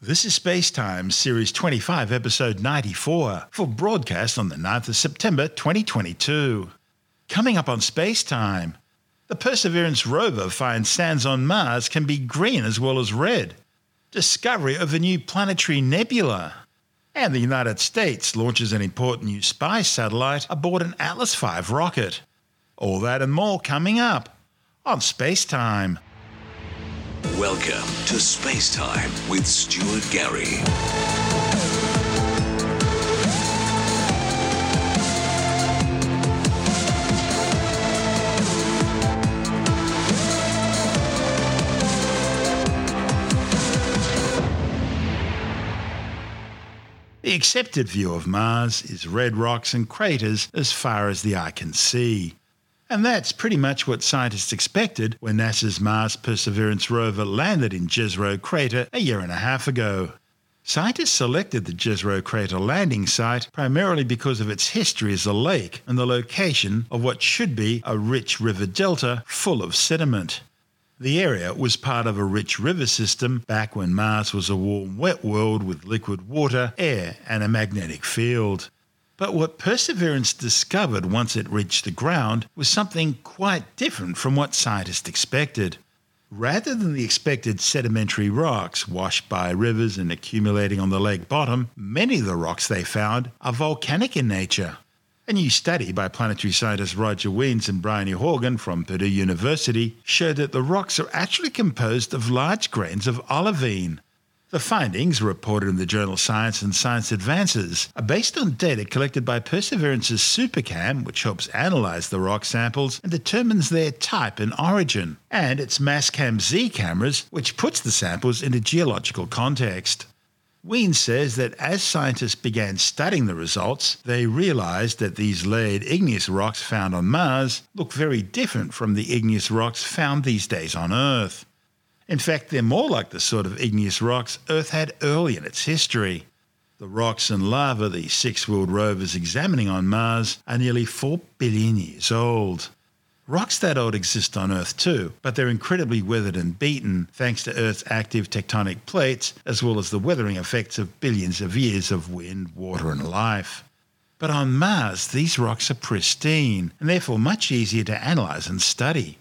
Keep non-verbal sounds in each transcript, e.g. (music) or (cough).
This is Space Time, Series 25, Episode 94, for broadcast on the 9th of September 2022. Coming up on Space Time, the Perseverance rover finds sands on Mars can be green as well as red. Discovery of a new planetary nebula. And the United States launches an important new spy satellite aboard an Atlas V rocket. All that and more coming up on Space Time. Welcome to Space Time with Stuart Gary. The accepted view of Mars is red rocks and craters as far as the eye can see. And that's pretty much what scientists expected when NASA's Mars Perseverance rover landed in Jezero Crater a year and a half ago. Scientists selected the Jezero Crater landing site primarily because of its history as a lake and the location of what should be a rich river delta full of sediment. The area was part of a rich river system back when Mars was a warm, wet world with liquid water, air, and a magnetic field. But what Perseverance discovered once it reached the ground was something quite different from what scientists expected. Rather than the expected sedimentary rocks washed by rivers and accumulating on the lake bottom, many of the rocks they found are volcanic in nature. A new study by planetary scientists Roger Wiens and Bryony Horgan from Purdue University showed that the rocks are actually composed of large grains of olivine. The findings, reported in the journal Science and Science Advances, are based on data collected by Perseverance's SuperCam, which helps analyze the rock samples and determines their type and origin, and its Mastcam Z cameras, which puts the samples into geological context. Wiens says that as scientists began studying the results, they realized that these layered igneous rocks found on Mars look very different from the igneous rocks found these days on Earth. In fact, they're more like the sort of igneous rocks Earth had early in its history. The rocks and lava the six wheeled rovers examining on Mars are nearly 4 billion years old. Rocks that old exist on Earth too, but they're incredibly weathered and beaten thanks to Earth's active tectonic plates as well as the weathering effects of billions of years of wind, water, and life. But on Mars, these rocks are pristine and therefore much easier to analyze and study.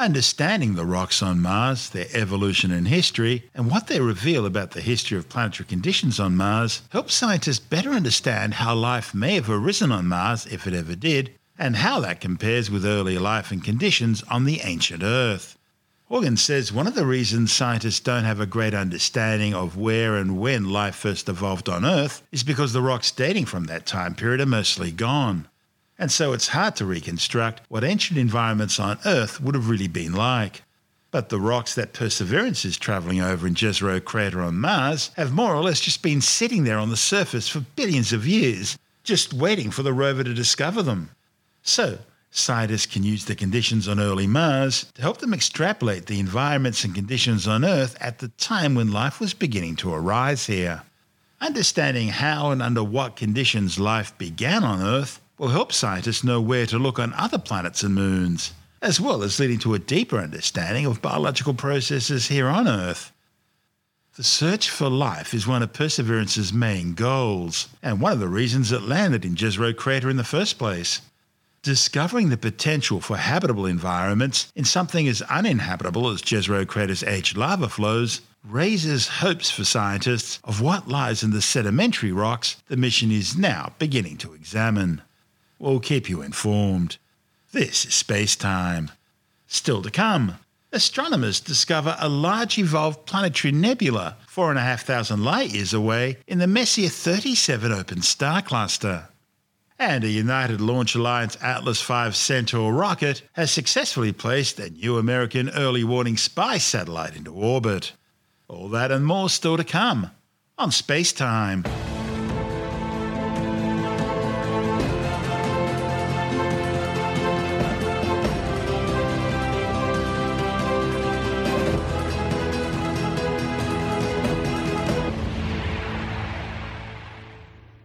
Understanding the rocks on Mars, their evolution and history, and what they reveal about the history of planetary conditions on Mars helps scientists better understand how life may have arisen on Mars, if it ever did, and how that compares with early life and conditions on the ancient Earth. Horgan says one of the reasons scientists don't have a great understanding of where and when life first evolved on Earth is because the rocks dating from that time period are mostly gone and so it's hard to reconstruct what ancient environments on Earth would have really been like. But the rocks that Perseverance is travelling over in Jezero Crater on Mars have more or less just been sitting there on the surface for billions of years, just waiting for the rover to discover them. So, scientists can use the conditions on early Mars to help them extrapolate the environments and conditions on Earth at the time when life was beginning to arise here. Understanding how and under what conditions life began on Earth will help scientists know where to look on other planets and moons, as well as leading to a deeper understanding of biological processes here on Earth. The search for life is one of Perseverance's main goals, and one of the reasons it landed in Jezero Crater in the first place. Discovering the potential for habitable environments in something as uninhabitable as Jezero Crater's aged lava flows raises hopes for scientists of what lies in the sedimentary rocks the mission is now beginning to examine. We'll keep you informed. This is Space Time. Still to come, astronomers discover a large evolved planetary nebula 4,500 light years away in the Messier 37 open star cluster. And a United Launch Alliance Atlas V Centaur rocket has successfully placed a new American early warning spy satellite into orbit. All that and more still to come on Space Time.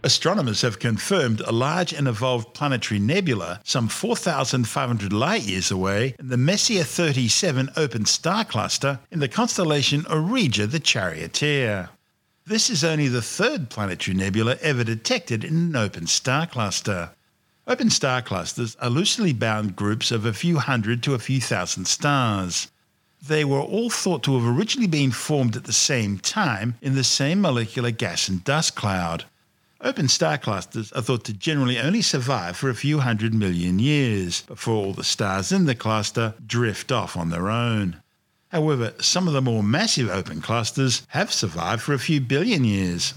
Astronomers have confirmed a large and evolved planetary nebula some 4,500 light years away in the Messier 37 open star cluster in the constellation Auriga the Charioteer. This is only the third planetary nebula ever detected in an open star cluster. Open star clusters are loosely bound groups of a few hundred to a few thousand stars. They were all thought to have originally been formed at the same time in the same molecular gas and dust cloud. Open star clusters are thought to generally only survive for a few hundred million years before all the stars in the cluster drift off on their own. However, some of the more massive open clusters have survived for a few billion years.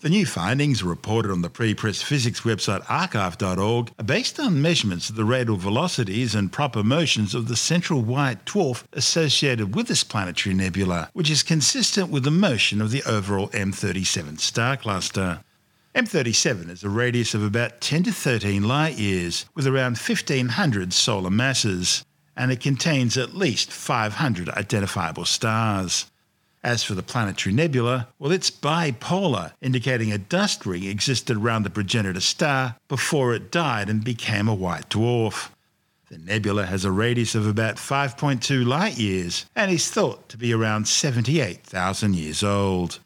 The new findings, reported on the pre-press physics website arXiv.org, are based on measurements of the radial velocities and proper motions of the central white dwarf associated with this planetary nebula, which is consistent with the motion of the overall M37 star cluster. M37 has a radius of about 10 to 13 light years, with around 1500 solar masses, and it contains at least 500 identifiable stars. As for the planetary nebula, well, it's bipolar, indicating a dust ring existed around the progenitor star before it died and became a white dwarf. The nebula has a radius of about 5.2 light years and is thought to be around 78,000 years old.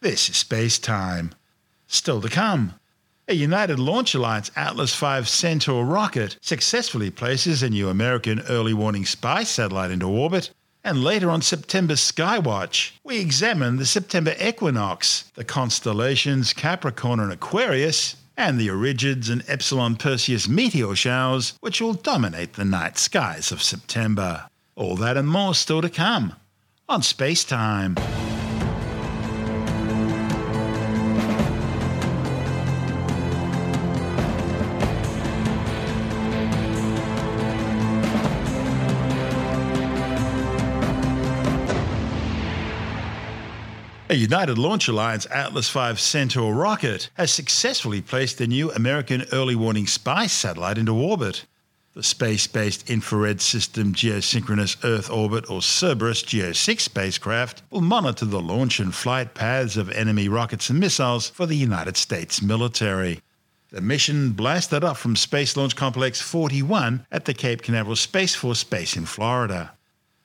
This is space time. Still to come. A United Launch Alliance Atlas V Centaur rocket successfully places a new American early warning spy satellite into orbit. And later on September Skywatch, we examine the September equinox, the constellations Capricorn and Aquarius, and the Aurigids and Epsilon Perseids meteor showers, which will dominate the night skies of September. All that and more still to come on Space Time. A United Launch Alliance Atlas V Centaur rocket has successfully placed the new American Early Warning Spy satellite into orbit. The space based infrared system Geosynchronous Earth Orbit or SBIRS Geo 6 spacecraft will monitor the launch and flight paths of enemy rockets and missiles for the United States military. The mission blasted off from Space Launch Complex 41 at the Cape Canaveral Space Force Base in Florida.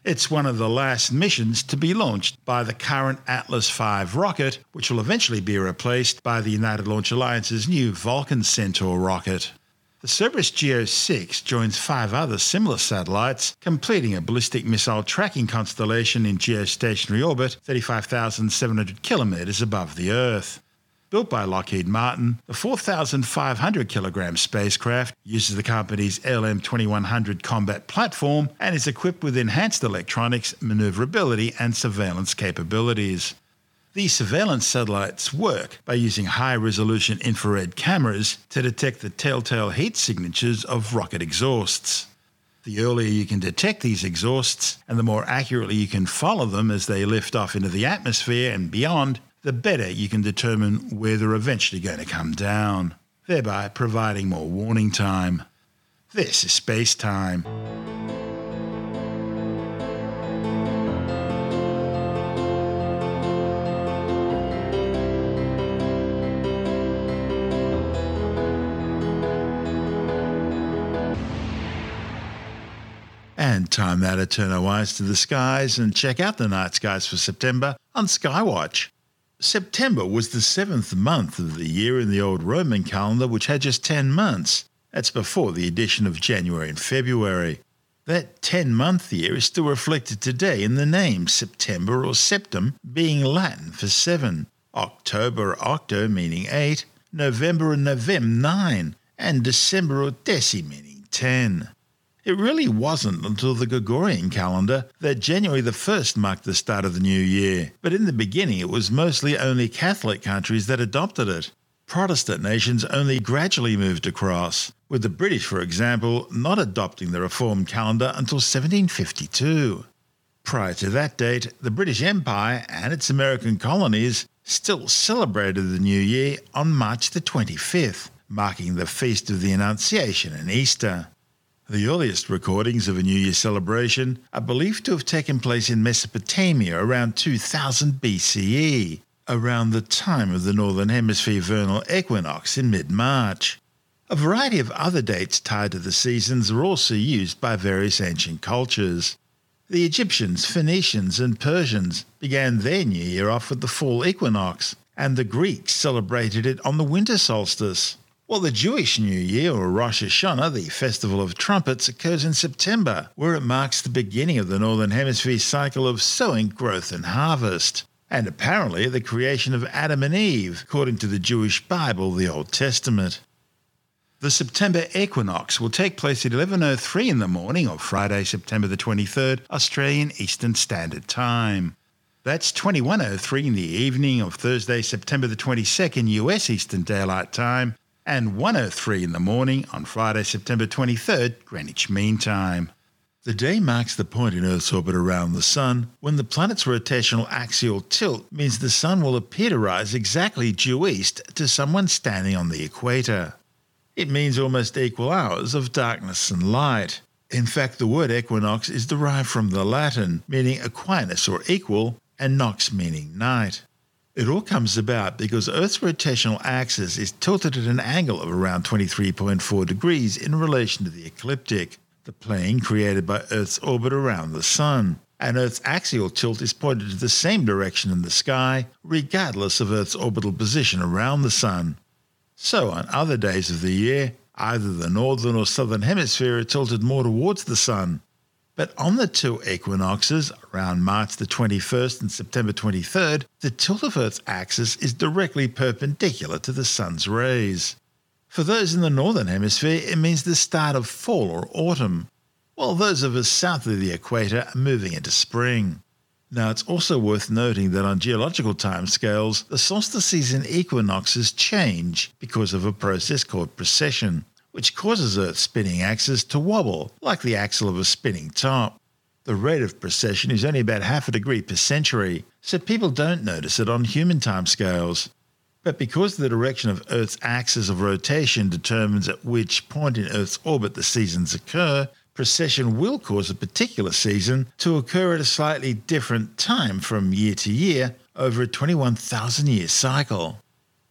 It's one of the last missions to be launched by the current Atlas V rocket, which will eventually be replaced by the United Launch Alliance's new Vulcan Centaur rocket. The SBIRS Geo 6 joins five other similar satellites, completing a ballistic missile tracking constellation in geostationary orbit 35,700 kilometres above the Earth. Built by Lockheed Martin, the 4,500 kilogram spacecraft uses the company's LM 2100 combat platform and is equipped with enhanced electronics, maneuverability, and surveillance capabilities. These surveillance satellites work by using high resolution infrared cameras to detect the telltale heat signatures of rocket exhausts. The earlier you can detect these exhausts and the more accurately you can follow them as they lift off into the atmosphere and beyond, the better you can determine where they're eventually going to come down, thereby providing more warning time. This is space time. And time now to turn our eyes to the skies and check out the night skies for September on Skywatch. September was the seventh month of the year in the old Roman calendar, which had just 10 months. That's before the addition of January and February. That 10 month year is still reflected today in the name September or Septem being Latin for seven, October or Octo meaning eight, November or Novem nine, and December or Deci meaning ten. It really wasn't until the Gregorian calendar that January the 1st marked the start of the new year, but in the beginning it was mostly only Catholic countries that adopted it. Protestant nations only gradually moved across, with the British, for example, not adopting the reformed calendar until 1752. Prior to that date, the British Empire and its American colonies still celebrated the New Year on March the 25th, marking the Feast of the Annunciation and Easter. The earliest recordings of a New Year celebration are believed to have taken place in Mesopotamia around 2000 BCE, around the time of the Northern Hemisphere vernal equinox in mid March. A variety of other dates tied to the seasons are also used by various ancient cultures. The Egyptians, Phoenicians, and Persians began their new year off with the fall equinox, and the Greeks celebrated it on the winter solstice. While the Jewish New Year, or Rosh Hashanah, the festival of trumpets, occurs in September, where it marks the beginning of the Northern Hemisphere cycle of sowing, growth, and harvest and apparently the creation of Adam and Eve, according to the Jewish Bible, the Old Testament. The September equinox will take place at 11:03 in the morning of Friday, September the 23rd, Australian Eastern Standard Time. That's 21:03 in the evening of Thursday, September the 22nd, US Eastern Daylight Time, and 1:03 in the morning on Friday, September 23rd, Greenwich Mean Time. The day marks the point in Earth's orbit around the Sun when the planet's rotational axial tilt means the Sun will appear to rise exactly due east to someone standing on the equator. It means almost equal hours of darkness and light. In fact, the word equinox is derived from the Latin, meaning equinus or equal, and nox meaning night. It all comes about because Earth's rotational axis is tilted at an angle of around 23.4 degrees in relation to the ecliptic the plane created by Earth's orbit around the Sun. And Earth's axial tilt is pointed to the same direction in the sky, regardless of Earth's orbital position around the Sun. So, on other days of the year, either the northern or southern hemisphere are tilted more towards the Sun. But on the two equinoxes, around March the 21st and September 23rd, the tilt of Earth's axis is directly perpendicular to the Sun's rays. For those in the northern hemisphere, it means the start of fall or autumn, while those of us south of the equator are moving into spring. Now, it's also worth noting that on geological timescales, the solstices and equinoxes change because of a process called precession, which causes Earth's spinning axis to wobble like the axle of a spinning top. The rate of precession is only about half a degree per century, so people don't notice it on human timescales. But because the direction of Earth's axis of rotation determines at which point in Earth's orbit the seasons occur, precession will cause a particular season to occur at a slightly different time from year to year over a 21,000 year cycle.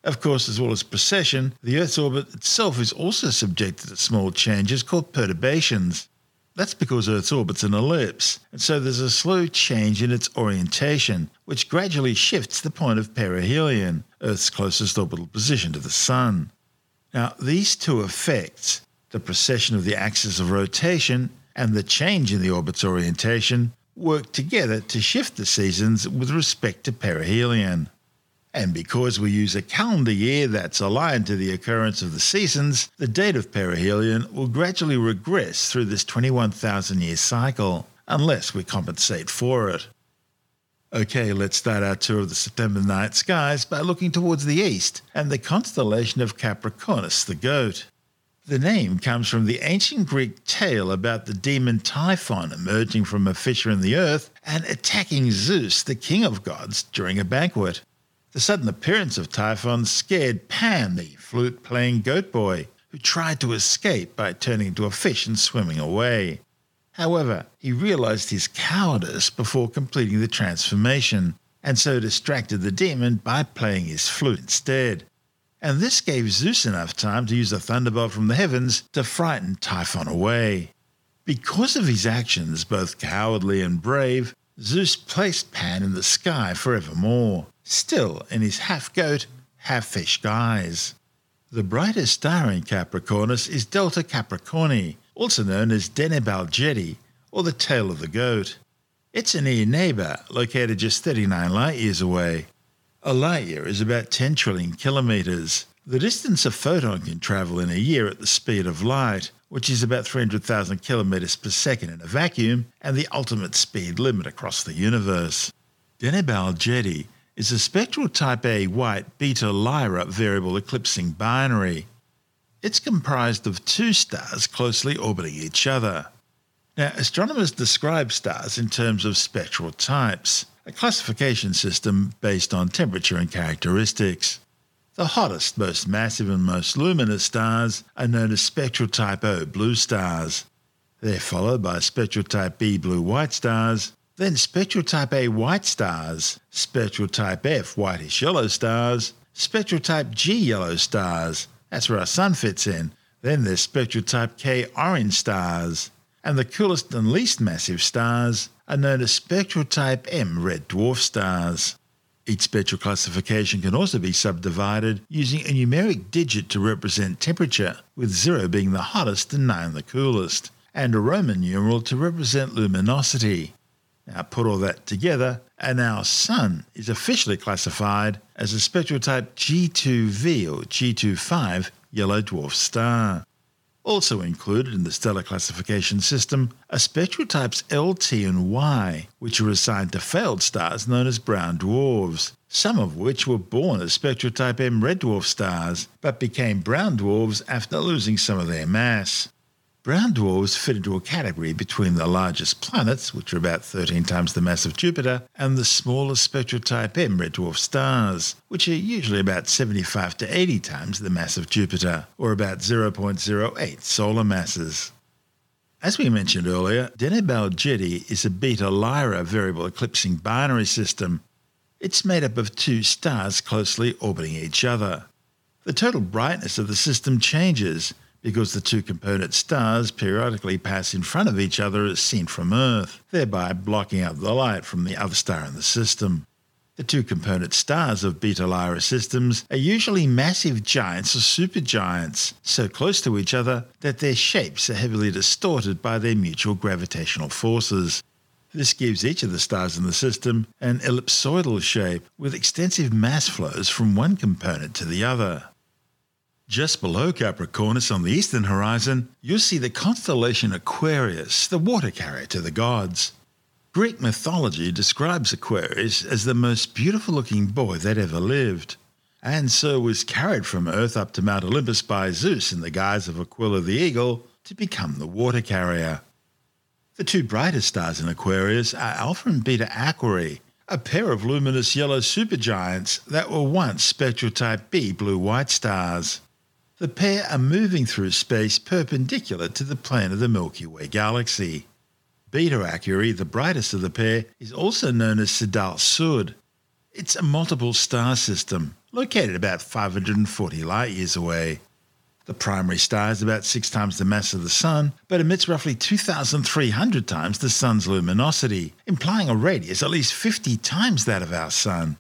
Of course, as well as precession, the Earth's orbit itself is also subjected to small changes called perturbations. That's because Earth's orbit's an ellipse, and so there's a slow change in its orientation, which gradually shifts the point of perihelion, Earth's closest orbital position to the Sun. Now, these two effects, the precession of the axis of rotation and the change in the orbit's orientation, work together to shift the seasons with respect to perihelion. And because we use a calendar year that's aligned to the occurrence of the seasons, the date of perihelion will gradually regress through this 21,000 year cycle, unless we compensate for it. Okay, let's start our tour of the September night skies by looking towards the east and the constellation of Capricornus, the goat. The name comes from the ancient Greek tale about the demon Typhon emerging from a fissure in the earth and attacking Zeus, the king of gods, during a banquet. The sudden appearance of Typhon scared Pan, the flute playing goat boy, who tried to escape by turning into a fish and swimming away. However, he realized his cowardice before completing the transformation, and so distracted the demon by playing his flute instead. And this gave Zeus enough time to use a thunderbolt from the heavens to frighten Typhon away. Because of his actions, both cowardly and brave, Zeus placed Pan in the sky forevermore still in his half goat, half fish guise. The brightest star in Capricornus is Delta Capricorni, also known as Deneb Algedi, or the tail of the goat. It's a near neighbour, located just 39 light years away. A light year is about 10 trillion kilometres, the distance a photon can travel in a year at the speed of light, which is about 300,000 kilometres per second in a vacuum and the ultimate speed limit across the universe. Deneb Algedi is a spectral type A white beta Lyrae variable eclipsing binary. It's comprised of two stars closely orbiting each other. Now, astronomers describe stars in terms of spectral types, a classification system based on temperature and characteristics. The hottest, most massive, and most luminous stars are known as spectral type O blue stars. They're followed by spectral type B blue white stars, then spectral type A white stars, spectral type F whitish yellow stars, spectral type G yellow stars. That's where our sun fits in. Then there's spectral type K orange stars and the coolest and least massive stars are known as spectral type M red dwarf stars. Each spectral classification can also be subdivided using a numeric digit to represent temperature, with 0 being the hottest and 9 the coolest, and a Roman numeral to represent luminosity. Now put all that together, and our Sun is officially classified as a spectral type G2V or G25 yellow dwarf star. Also included in the stellar classification system are spectral types LT and Y, which are assigned to failed stars known as brown dwarfs, some of which were born as spectral type M red dwarf stars, but became brown dwarfs after losing some of their mass. Brown dwarfs fit into a category between the largest planets, which are about 13 times the mass of Jupiter, and the smallest spectral type M red dwarf stars, which are usually about 75 to 80 times the mass of Jupiter, or about 0.08 solar masses. As we mentioned earlier, Deneb Algedi is a beta Lyrae variable eclipsing binary system. It's made up of two stars closely orbiting each other. The total brightness of the system changes because the two component stars periodically pass in front of each other as seen from Earth, thereby blocking out the light from the other star in the system. The two component stars of Beta Lyrae systems are usually massive giants or supergiants, so close to each other that their shapes are heavily distorted by their mutual gravitational forces. This gives each of the stars in the system an ellipsoidal shape with extensive mass flows from one component to the other. Just below Capricornus on the eastern horizon, you'll see the constellation Aquarius, the water carrier to the gods. Greek mythology describes Aquarius as the most beautiful looking boy that ever lived, and so was carried from Earth up to Mount Olympus by Zeus in the guise of Aquila the eagle to become the water carrier. The two brightest stars in Aquarius are Alpha and Beta Aquarii, a pair of luminous yellow supergiants that were once spectral type B blue white stars. The pair are moving through space perpendicular to the plane of the Milky Way galaxy. Beta Aquarii, the brightest of the pair, is also known as Sadalsuud. It's a multiple star system, located about 540 light years away. The primary star is about six times the mass of the Sun, but emits roughly 2,300 times the Sun's luminosity, implying a radius at least 50 times that of our Sun.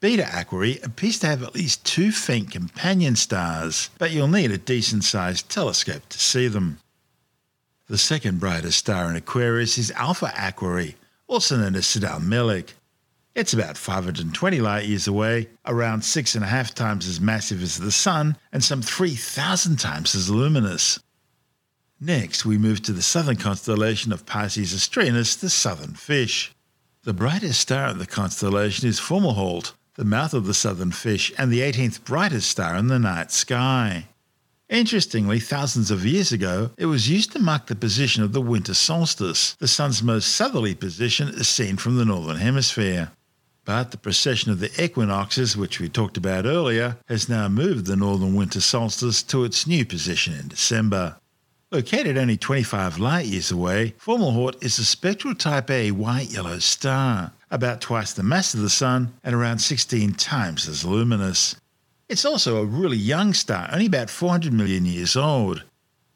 Beta Aquarii appears to have at least two faint companion stars, but you'll need a decent sized telescope to see them. The second brightest star in Aquarius is Alpha Aquarii, also known as Sadalmelik. It's about 520 light years away, around six and a half times as massive as the Sun, and some 3,000 times as luminous. Next, we move to the southern constellation of Piscis Austrinus, the southern fish. The brightest star in the constellation is Fomalhaut, the mouth of the southern fish, and the 18th brightest star in the night sky. Interestingly, thousands of years ago, it was used to mark the position of the winter solstice, the sun's most southerly position as seen from the northern hemisphere. But the precession of the equinoxes, which we talked about earlier, has now moved the northern winter solstice to its new position in December. Located only 25 light years away, Fomalhaut is a spectral type A white yellow star about twice the mass of the Sun and around 16 times as luminous. It's also a really young star, only about 400 million years old.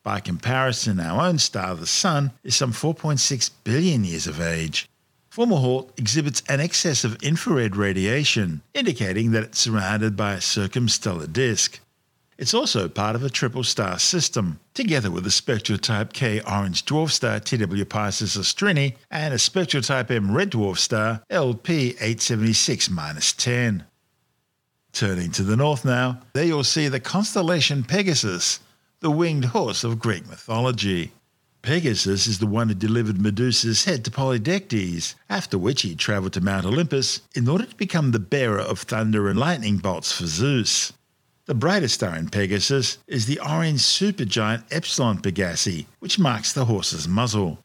By comparison, our own star, the Sun, is some 4.6 billion years of age. Fomalhaut exhibits an excess of infrared radiation, indicating that it's surrounded by a circumstellar disk. It's also part of a triple star system, together with a spectral type K orange dwarf star TW Piscis Austrini and a spectral type M red dwarf star LP 876 10. Turning to the north now, there you'll see the constellation Pegasus, the winged horse of Greek mythology. Pegasus is the one who delivered Medusa's head to Polydectes, after which he travelled to Mount Olympus in order to become the bearer of thunder and lightning bolts for Zeus. The brightest star in Pegasus is the orange supergiant Epsilon Pegasi, which marks the horse's muzzle.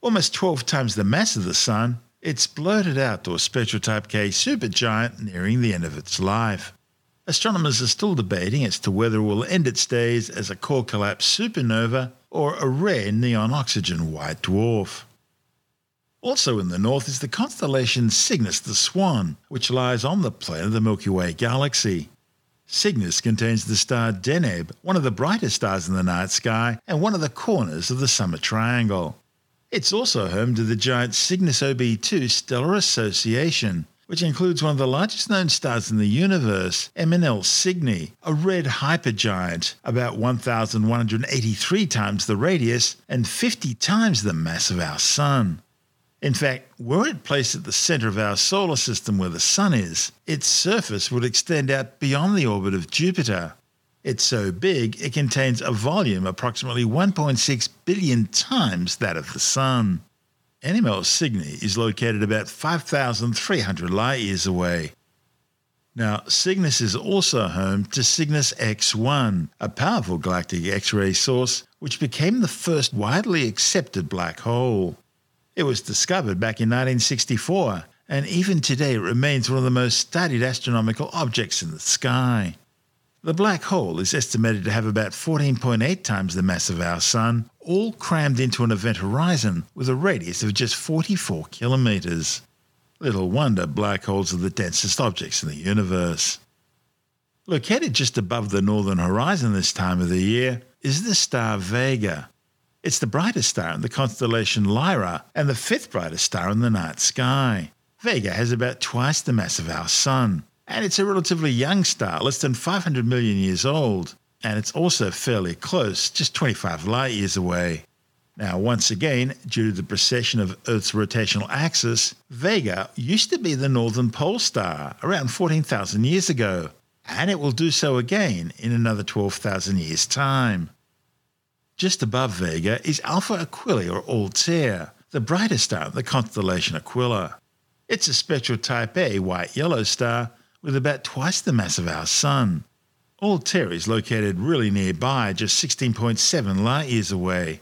Almost 12 times the mass of the Sun, it's blurted out to a spectral type K supergiant nearing the end of its life. Astronomers are still debating as to whether it will end its days as a core collapse supernova or a rare neon oxygen white dwarf. Also in the north is the constellation Cygnus the Swan, which lies on the plane of the Milky Way galaxy. Cygnus contains the star Deneb, one of the brightest stars in the night sky and one of the corners of the Summer Triangle. It's also home to the giant Cygnus OB2 stellar association, which includes one of the largest known stars in the universe, NML Cygni, a red hypergiant, about 1,183 times the radius and 50 times the mass of our Sun. In fact, were it placed at the centre of our solar system where the Sun is, its surface would extend out beyond the orbit of Jupiter. It's so big it contains a volume approximately 1.6 billion times that of the Sun. NML Cygni is located about 5,300 light years away. Now, Cygnus is also home to Cygnus X1, a powerful galactic X ray source which became the first widely accepted black hole. It was discovered back in 1964, and even today it remains one of the most studied astronomical objects in the sky. The black hole is estimated to have about 14.8 times the mass of our Sun, all crammed into an event horizon with a radius of just 44 kilometres. Little wonder black holes are the densest objects in the universe. Located just above the northern horizon this time of the year is the star Vega. It's the brightest star in the constellation Lyra and the fifth brightest star in the night sky. Vega has about twice the mass of our Sun, and it's a relatively young star, less than 500 million years old, and it's also fairly close, just 25 light years away. Now, once again, due to the precession of Earth's rotational axis, Vega used to be the northern pole star around 14,000 years ago, and it will do so again in another 12,000 years' time. Just above Vega is Alpha Aquila or Altair, the brightest star in the constellation Aquila. It's a spectral type A white yellow star with about twice the mass of our Sun. Altair is located really nearby, just 16.7 light years away,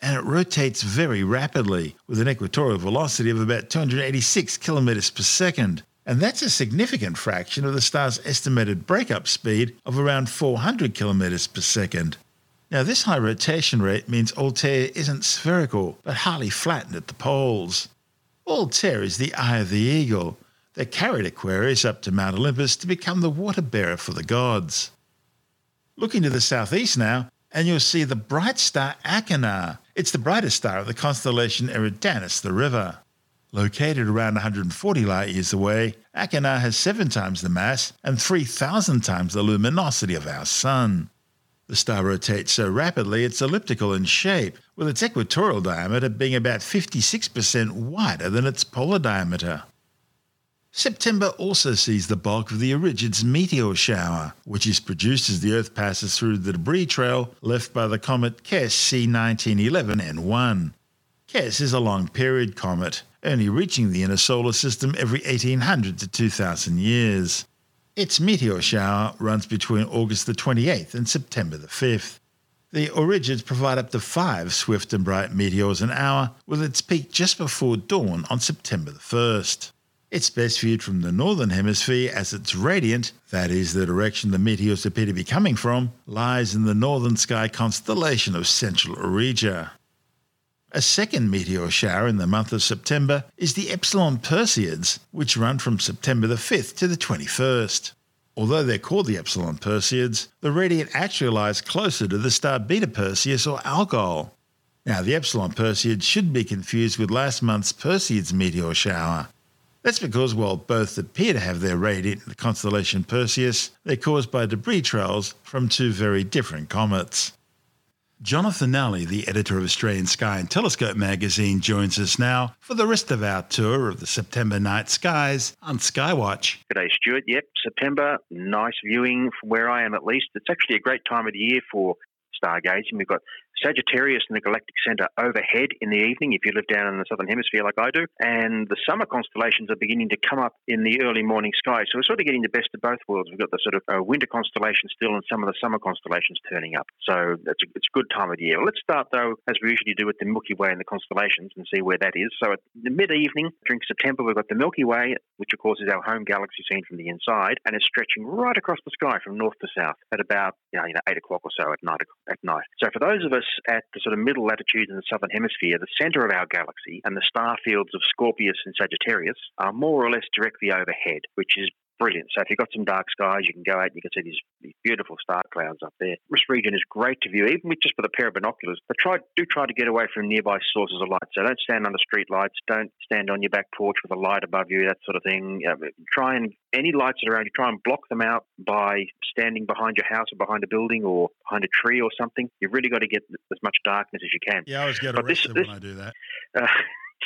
and it rotates very rapidly with an equatorial velocity of about 286 kilometers per second. And that's a significant fraction of the star's estimated breakup speed of around 400 kilometers per second. Now, this high rotation rate means Altair isn't spherical, but highly flattened at the poles. Altair is the eye of the eagle, that carried Aquarius up to Mount Olympus to become the water bearer for the gods. Looking to the southeast now, and you'll see the bright star Achernar. It's the brightest star of the constellation Eridanus, the river. Located around 140 light years away, Achernar has seven times the mass and 3,000 times the luminosity of our Sun. The star rotates so rapidly it's elliptical in shape, with its equatorial diameter being about 56% wider than its polar diameter. September also sees the bulk of the Aurigid's meteor shower, which is produced as the Earth passes through the debris trail left by the comet Kiess C1911N1. Kiess is a long period comet, only reaching the inner solar system every 1800 to 2000 years. Its meteor shower runs between August the 28th and September the 5th. The Aurigids provide up to five swift and bright meteors an hour, with its peak just before dawn on September the 1st. It's best viewed from the northern hemisphere as its radiant, that is, the direction the meteors appear to be coming from, lies in the northern sky constellation of Central Auriga. A second meteor shower in the month of September is the Epsilon Perseids, which run from September the 5th to the 21st. Although they're called the Epsilon Perseids, the radiant actually lies closer to the star Beta Perseus or Algol. Now, the Epsilon Perseids should be confused with last month's Perseids meteor shower. That's because while both appear to have their radiant in the constellation Perseus, they're caused by debris trails from two very different comets. Jonathan Nally, the editor of Australian Sky and Telescope magazine, joins us now for the rest of our tour of the September night skies on Skywatch. G'day, Stuart. Yep, September, nice viewing from where I am at least. It's actually a great time of the year for stargazing. We've got Sagittarius in the galactic center overhead in the evening if you live down in the southern hemisphere like I do. And the summer constellations are beginning to come up in the early morning sky. So we're sort of getting the best of both worlds. We've got the sort of uh, winter constellation still and some of the summer constellations turning up. So it's a, it's a good time of year. Let's start, though, as we usually do, with the Milky Way and the constellations and see where that is. So at the mid evening, during September, we've got the Milky Way, which of course is our home galaxy seen from the inside, and it's stretching right across the sky from north to south at about you know, 8 o'clock or so at night. At night. So for those of us at the sort of middle latitudes in the southern hemisphere, the center of our galaxy and the star fields of Scorpius and Sagittarius are more or less directly overhead, which is brilliant. So if you've got some dark skies, you can go out and you can see these, these beautiful star clouds up there. This region is great to view, even with just with a pair of binoculars. But try do try to get away from nearby sources of light. So don't stand under street lights. Don't stand on your back porch with a light above you. That sort of thing. Uh, try and any lights that are around you, try and block them out by standing behind your house or behind a building or behind a tree or something. You've really got to get as much darkness as you can. Yeah, I always get arrested this, this, when I do that. (laughs) Uh,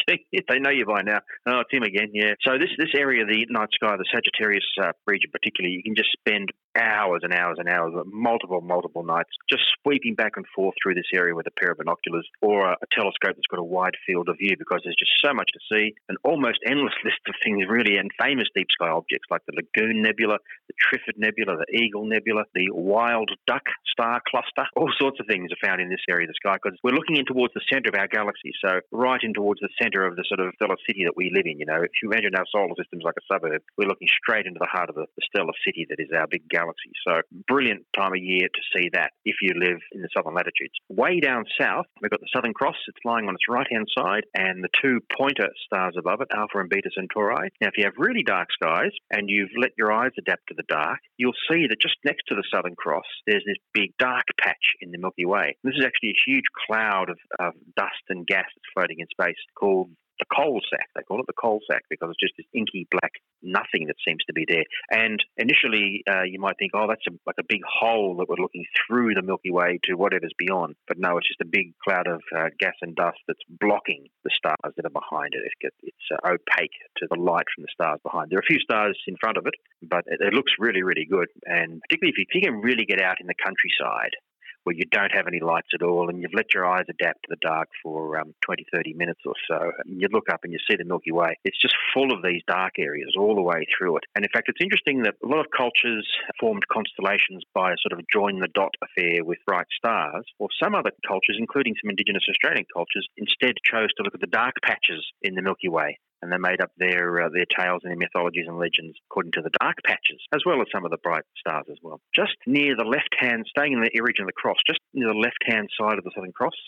(laughs) they know you by now. Oh, it's him again. Yeah. So this this area, of the night sky, the Sagittarius uh, region particularly, you can just spend hours and hours and hours, multiple multiple nights, just sweeping back and forth through this area with a pair of binoculars or a, a telescope that's got a wide field of view because there's just so much to see, an almost endless (laughs) list of things really, and famous deep sky objects like the Lagoon Nebula, the Trifid Nebula, the Eagle Nebula, the Wild Duck star cluster. All sorts of things are found in this area of the sky because we're looking in towards the center of our galaxy, so right in towards the center of the sort of stellar city that we live in. You know, if you imagine our solar system's like a suburb, we're looking straight into the heart of the, the stellar city that is our big galaxy. So, brilliant time of year to see that if you live in the southern latitudes. Way down south, we've got the Southern Cross. It's lying on its right hand side, and the two pointer stars above it, Alpha and Beta Centauri. Now, if you have really dark skies and you've let your eyes adapt to the dark, you'll see that just next to the Southern Cross, there's this big dark patch in the Milky Way. This is actually a huge cloud of, of dust and gas that's floating in space called the coal sack. They call it the coal sack because it's just this inky black nothing that seems to be there. And initially, uh, you might think, oh, that's a, like a big hole that we're looking through the Milky Way to whatever's beyond. But no, it's just a big cloud of uh, gas and dust that's blocking the stars that are behind it. It's, it's uh, opaque to the light from the stars behind. There are a few stars in front of it, but it, it looks really, really good. And particularly if you, if you can really get out in the countryside where you don't have any lights at all and you've let your eyes adapt to the dark for um, 20, 30 minutes or so. And you look up and you see the Milky Way. It's just full of these dark areas all the way through it. And in fact, it's interesting that a lot of cultures formed constellations by a sort of join the dot affair with bright stars, or some other cultures, including some indigenous Australian cultures, instead chose to look at the dark patches in the Milky Way and they made up their uh, their tales and their mythologies and legends according to the dark patches, as well as some of the bright stars as well. Just near the left hand, staying in the region of the cross, just near the left hand side of the Southern Cross,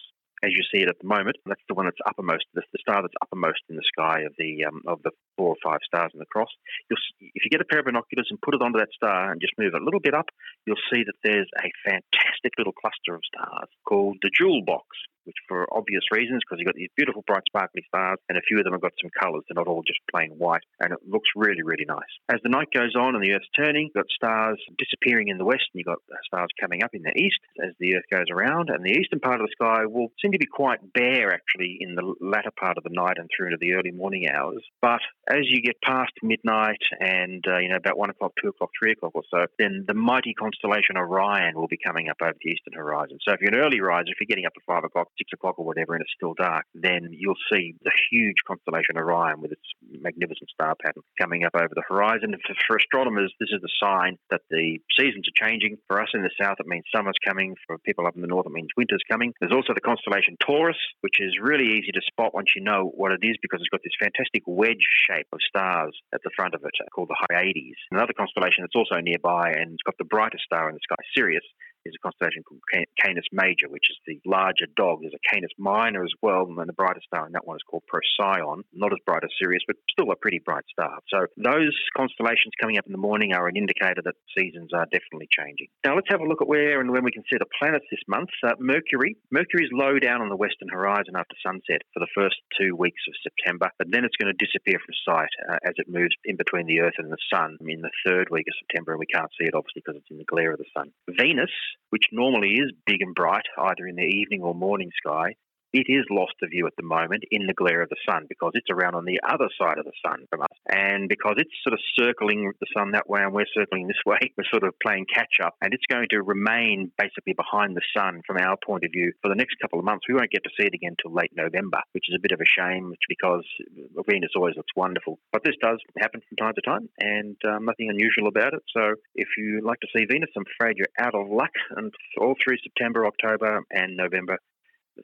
as you see it at the moment. That's the one that's uppermost, the, the star that's uppermost in the sky of the um, of the four or five stars in the cross. You'll, if you get a pair of binoculars and put it onto that star and just move it a little bit up, you'll see that there's a fantastic little cluster of stars called the Jewel Box which for obvious reasons, because you've got these beautiful, bright, sparkly stars, and a few of them have got some colours. They're not all just plain white, and it looks really, really nice. As the night goes on and the Earth's turning, you've got stars disappearing in the west, and you've got stars coming up in the east as the Earth goes around, and the eastern part of the sky will seem to be quite bare, actually, in the latter part of the night and through into the early morning hours. But as you get past midnight and, uh, you know, about 1 o'clock, 2 o'clock, 3 o'clock or so, then the mighty constellation Orion will be coming up over the eastern horizon. So if you're an early riser, if you're getting up at 5 o'clock, six o'clock or whatever, and it's still dark, then you'll see the huge constellation Orion with its magnificent star pattern coming up over the horizon. For, for astronomers, this is the sign that the seasons are changing. For us in the south, it means summer's coming. For people up in the north, it means winter's coming. There's also the constellation Taurus, which is really easy to spot once you know what it is because it's got this fantastic wedge shape of stars at the front of it called the Hyades. Another constellation that's also nearby and it's got the brightest star in the sky, Sirius, is a constellation called Canis Major, which is the larger dog. There's a Canis Minor as well, and the brightest star in that one is called Procyon. Not as bright as Sirius, but still a pretty bright star. So those constellations coming up in the morning are an indicator that seasons are definitely changing. Now let's have a look at where and when we can see the planets this month. Uh, Mercury. Mercury is low down on the western horizon after sunset for the first two weeks of September, but then it's going to disappear from sight uh, as it moves in between the Earth and the Sun in the third week of September, and we can't see it obviously because it's in the glare of the Sun. Venus, which normally is big and bright, either in the evening or morning sky, it is lost to view at the moment in the glare of the sun because it's around on the other side of the sun from us. And because it's sort of circling the sun that way and we're circling this (laughs) way, we're sort of playing catch up. And it's going to remain basically behind the sun from our point of view for the next couple of months. We won't get to see it again till late November, which is a bit of a shame because Venus always looks wonderful. But this does happen from time to time and um, nothing unusual about it. So if you like to see Venus, I'm afraid you're out of luck. And all through September, October, and November,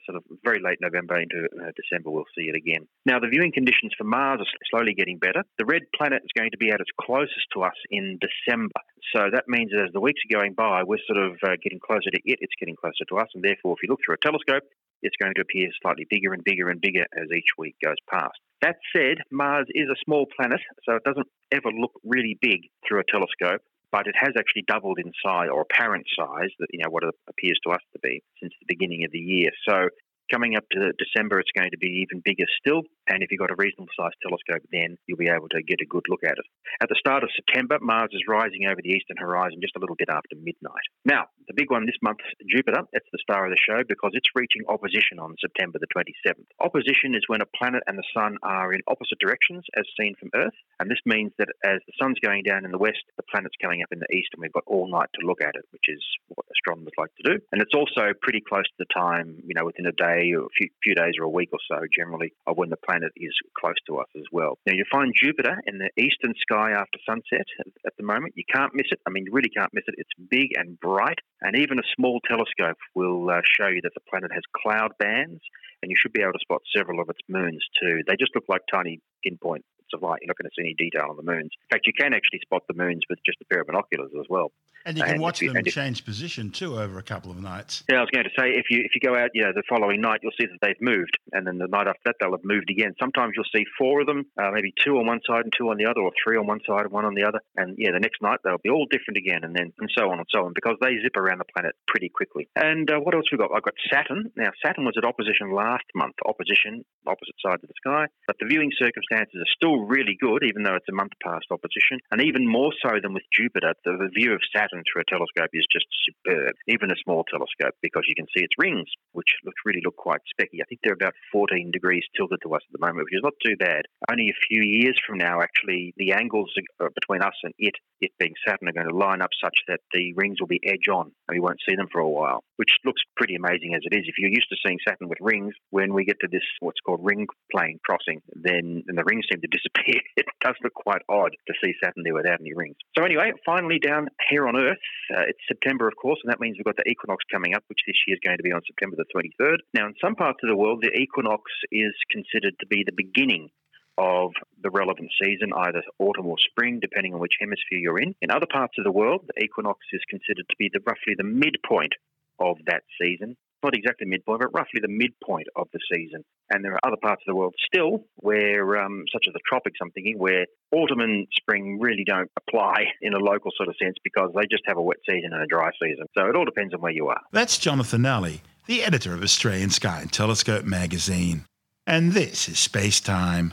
sort of very late November into uh, December, we'll see it again. Now, the viewing conditions for Mars are slowly getting better. The red planet is going to be at its closest to us in December. So that means that as the weeks are going by, we're sort of uh, getting closer to it, it's getting closer to us. And therefore, if you look through a telescope, it's going to appear slightly bigger and bigger and bigger as each week goes past. That said, Mars is a small planet, so it doesn't ever look really big through a telescope but it has actually doubled in size or apparent size that you know what appears to us to be since the beginning of the year. So coming up to December, it's going to be even bigger still. And if you've got a reasonable sized telescope, then you'll be able to get a good look at it. At the start of September, Mars is rising over the eastern horizon just a little bit after midnight. Now, the big one this month, Jupiter, that's the star of the show because it's reaching opposition on September the 27th. Opposition is when a planet and the sun are in opposite directions as seen from Earth. And this means that as the sun's going down in the west, the planet's coming up in the east, and we've got all night to look at it, which is what astronomers like to do. And it's also pretty close to the time, you know, within a day or a few, few days or a week or so, generally, of when the planet is close to us as well. Now, you find Jupiter in the eastern sky after sunset at the moment. You can't miss it. I mean, you really can't miss it. It's big and bright, and even a small telescope will uh, show you that the planet has cloud bands, and you should be able to spot several of its moons too. They just look like tiny pinpoint of light. You're not going to see any detail on the moons. In fact, you can actually spot the moons with just a pair of binoculars as well. And you can and watch you, them change position too over a couple of nights. Yeah, I was going to say if you if you go out, you know, the following night you'll see that they've moved, and then the night after that they'll have moved again. Sometimes you'll see four of them, uh, maybe two on one side and two on the other, or three on one side and one on the other. And yeah, the next night they'll be all different again, and then and so on and so on because they zip around the planet pretty quickly. And uh, what else we got? I've got Saturn. Now Saturn was at opposition last month, opposition opposite sides of the sky, but the viewing circumstances are still really good, even though it's a month past opposition, and even more so than with Jupiter. The, view of Saturn through a telescope is just superb, even a small telescope, because you can see its rings, which look, really look quite specky. I think they're about 14 degrees tilted to us at the moment, which is not too bad. Only a few years from now, actually, the angles uh, between us and it, it being Saturn, are going to line up such that the rings will be edge on, and we won't see them for a while, which looks pretty amazing as it is. If you're used to seeing Saturn with rings, when we get to this what's called ring plane crossing, then and the rings seem to disappear. (laughs) it does look quite odd to see Saturn there without any rings. So anyway, finally down here on Earth, uh, it's September, of course, and that means we've got the equinox coming up, which this year is going to be on September the 23rd. Now, in some parts of the world, the equinox is considered to be the beginning of the relevant season, either autumn or spring, depending on which hemisphere you're in. In other parts of the world, the equinox is considered to be the, roughly the midpoint of that season not exactly midpoint, but roughly the midpoint of the season. And there are other parts of the world still where, um, such as the tropics, I'm thinking, where autumn and spring really don't apply in a local sort of sense because they just have a wet season and a dry season. So it all depends on where you are. That's Jonathan Nally, the editor of Australian Sky and Telescope magazine. And this is Space Time.